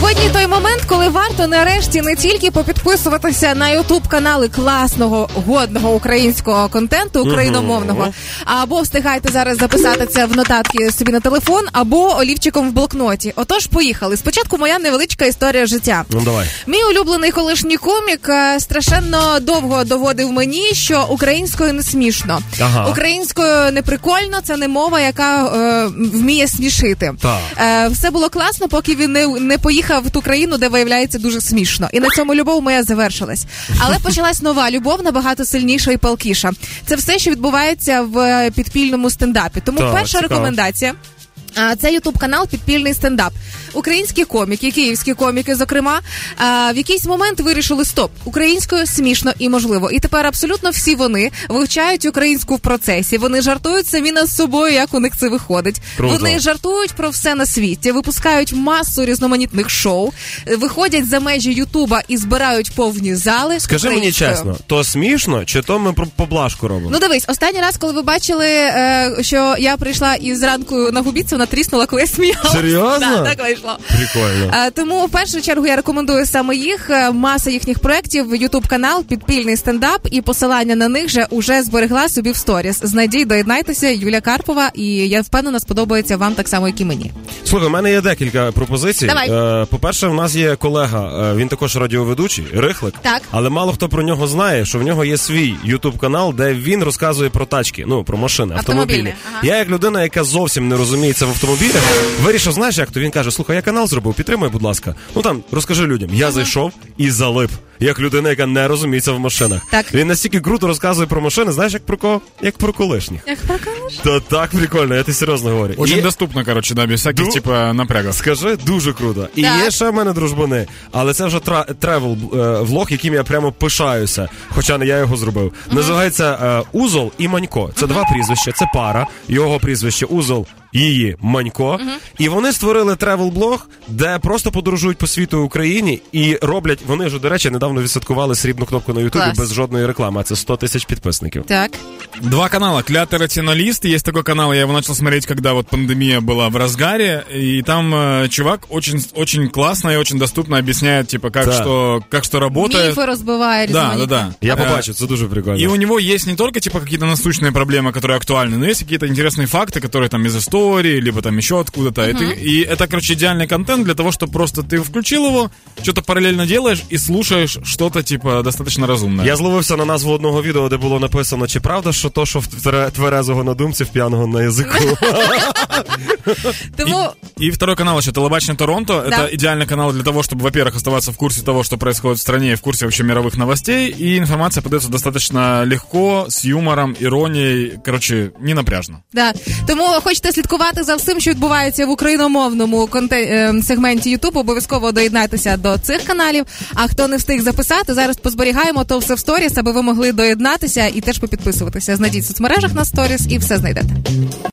Сьогодні той момент, коли варто нарешті не тільки попідписуватися на ютуб канали класного годного українського контенту україномовного, або встигайте зараз записати це в нотатки собі на телефон, або олівчиком в блокноті. Отож, поїхали. Спочатку моя невеличка історія життя. Ну давай. Мій улюблений колишній комік е, страшенно довго доводив мені, що українською не смішно, Ага. українською не прикольно. Це не мова, яка е, вміє смішити. Так. Е, все було класно, поки він не, не поїхав в ту країну, де виявляється дуже смішно. І на цьому любов моя завершилась. Але почалась нова любов, набагато сильніша і палкіша. Це все, що відбувається в е, підпільному стендапі. Тому Так, перша цікаво. рекомендація. А, Це ютуб канал Підпільний стендап. Українські коміки, київські коміки, зокрема, а, в якийсь момент вирішили стоп українською смішно і можливо. І тепер абсолютно всі вони вивчають українську в процесі. Вони жартують самі над собою, як у них це виходить. Круто. Вони жартують про все на світі, випускають масу різноманітних шоу, е, виходять за межі Ютуба і збирають повні зали. Скажи мені чесно, то смішно, чи то ми поблажку робимо? Ну дивись, останній раз, коли ви бачили, е, що я прийшла і зранку на губіці, вона тріснула, коли я сміялася. Серйозно? Да, так вийшло. Прикольно. Е, Тому в першу чергу я рекомендую саме їх. Е, Маса їхніх проєктів, Ютуб канал, підпільний стендап, і посилання на них же уже зберегла собі в сторіс. Знайдіть, доєднайтеся, Юля Карпова, і я впевнена, сподобається вам так само, як і мені. Слухай, у мене є декілька пропозицій. Давай. Е, по-перше, в нас є колега, він також радіоведучий, Рихлик. Так. Але мало хто про нього знає, що в нього є свій ютуб канал, де він розказує про тачки, ну про машини, автомобілі. Автомобільні, ага. Я, як людина, яка зовсім не розуміється в автомобілях, вирішив, знаєш, як то він каже: слухай, я канал зробив, підтримай, будь ласка. Ну там розкажи людям. Я зайшов і залип. Як людина, яка не розуміється в машинах. Так. Він настільки круто розказує про машини, знаєш, як про кого? Як про колишніх. Як проканеш? Та так прикольно, я ти серйозно говорю. Очень І- доступно, короче, да, без всяких, Ду- типа, напрягов. Скажи, дуже круто. І Так. є ще в мене дружбани, але це вже тра- тревел е, влог, яким я прямо пишаюся, хоча не я його зробив. Називається е, Узол і Манько. Це два прізвища, це пара. Його прізвище Узол. Її Манько, і вони створили тревел-блог, де просто подорожують по світу Україні і роблять. Вони ж, до речі, недавно відсвяткували срібну кнопку на Ютубі Клас. без жодної реклами. а Це 100 тисяч підписників. Так. Два канала. Клятер Есть такой канал, я его начал смотреть, когда вот пандемия была в разгаре. И там э, чувак очень, очень классно и очень доступно объясняет, типа, как, Да. что, как что работает. Міфи розбиває Да, да, різноманітні. да. Я Э, побачив, це дуже прикольно. И у него есть не только типа какие-то насущные проблемы, которые актуальны, но есть какие-то интересные факты, которые там из истории, либо там еще откуда-то. И, ты- и это, короче, идеальный контент для того, чтобы просто ты включил его, что-то параллельно делаешь и слушаешь что-то типа достаточно разумное. Я зловився на назву одного відео, де було написано, чи правда, що то, що в твере- тверезого на думці, в п'яного на язику. Тому И второй канал еще Телебачный Торонто. Да. Это идеальный канал для того, чтобы, во-первых, оставаться в курсе того, что происходит в стране и в курсе вообще мировых новостей. И информация подается достаточно легко, с юмором, иронией. Короче, не напряжно. Да. Тому хочете слідкувати за всім, що відбувається в україномовному конте... е, сегменті YouTube, обов'язково доєднайтеся до цих каналів. А хто не встиг записати, зараз позберігаємо то все в сторіс, аби ви могли доєднатися і теж попідписуватися. Знайдіть в соцмережах на сторіс і все знайдете.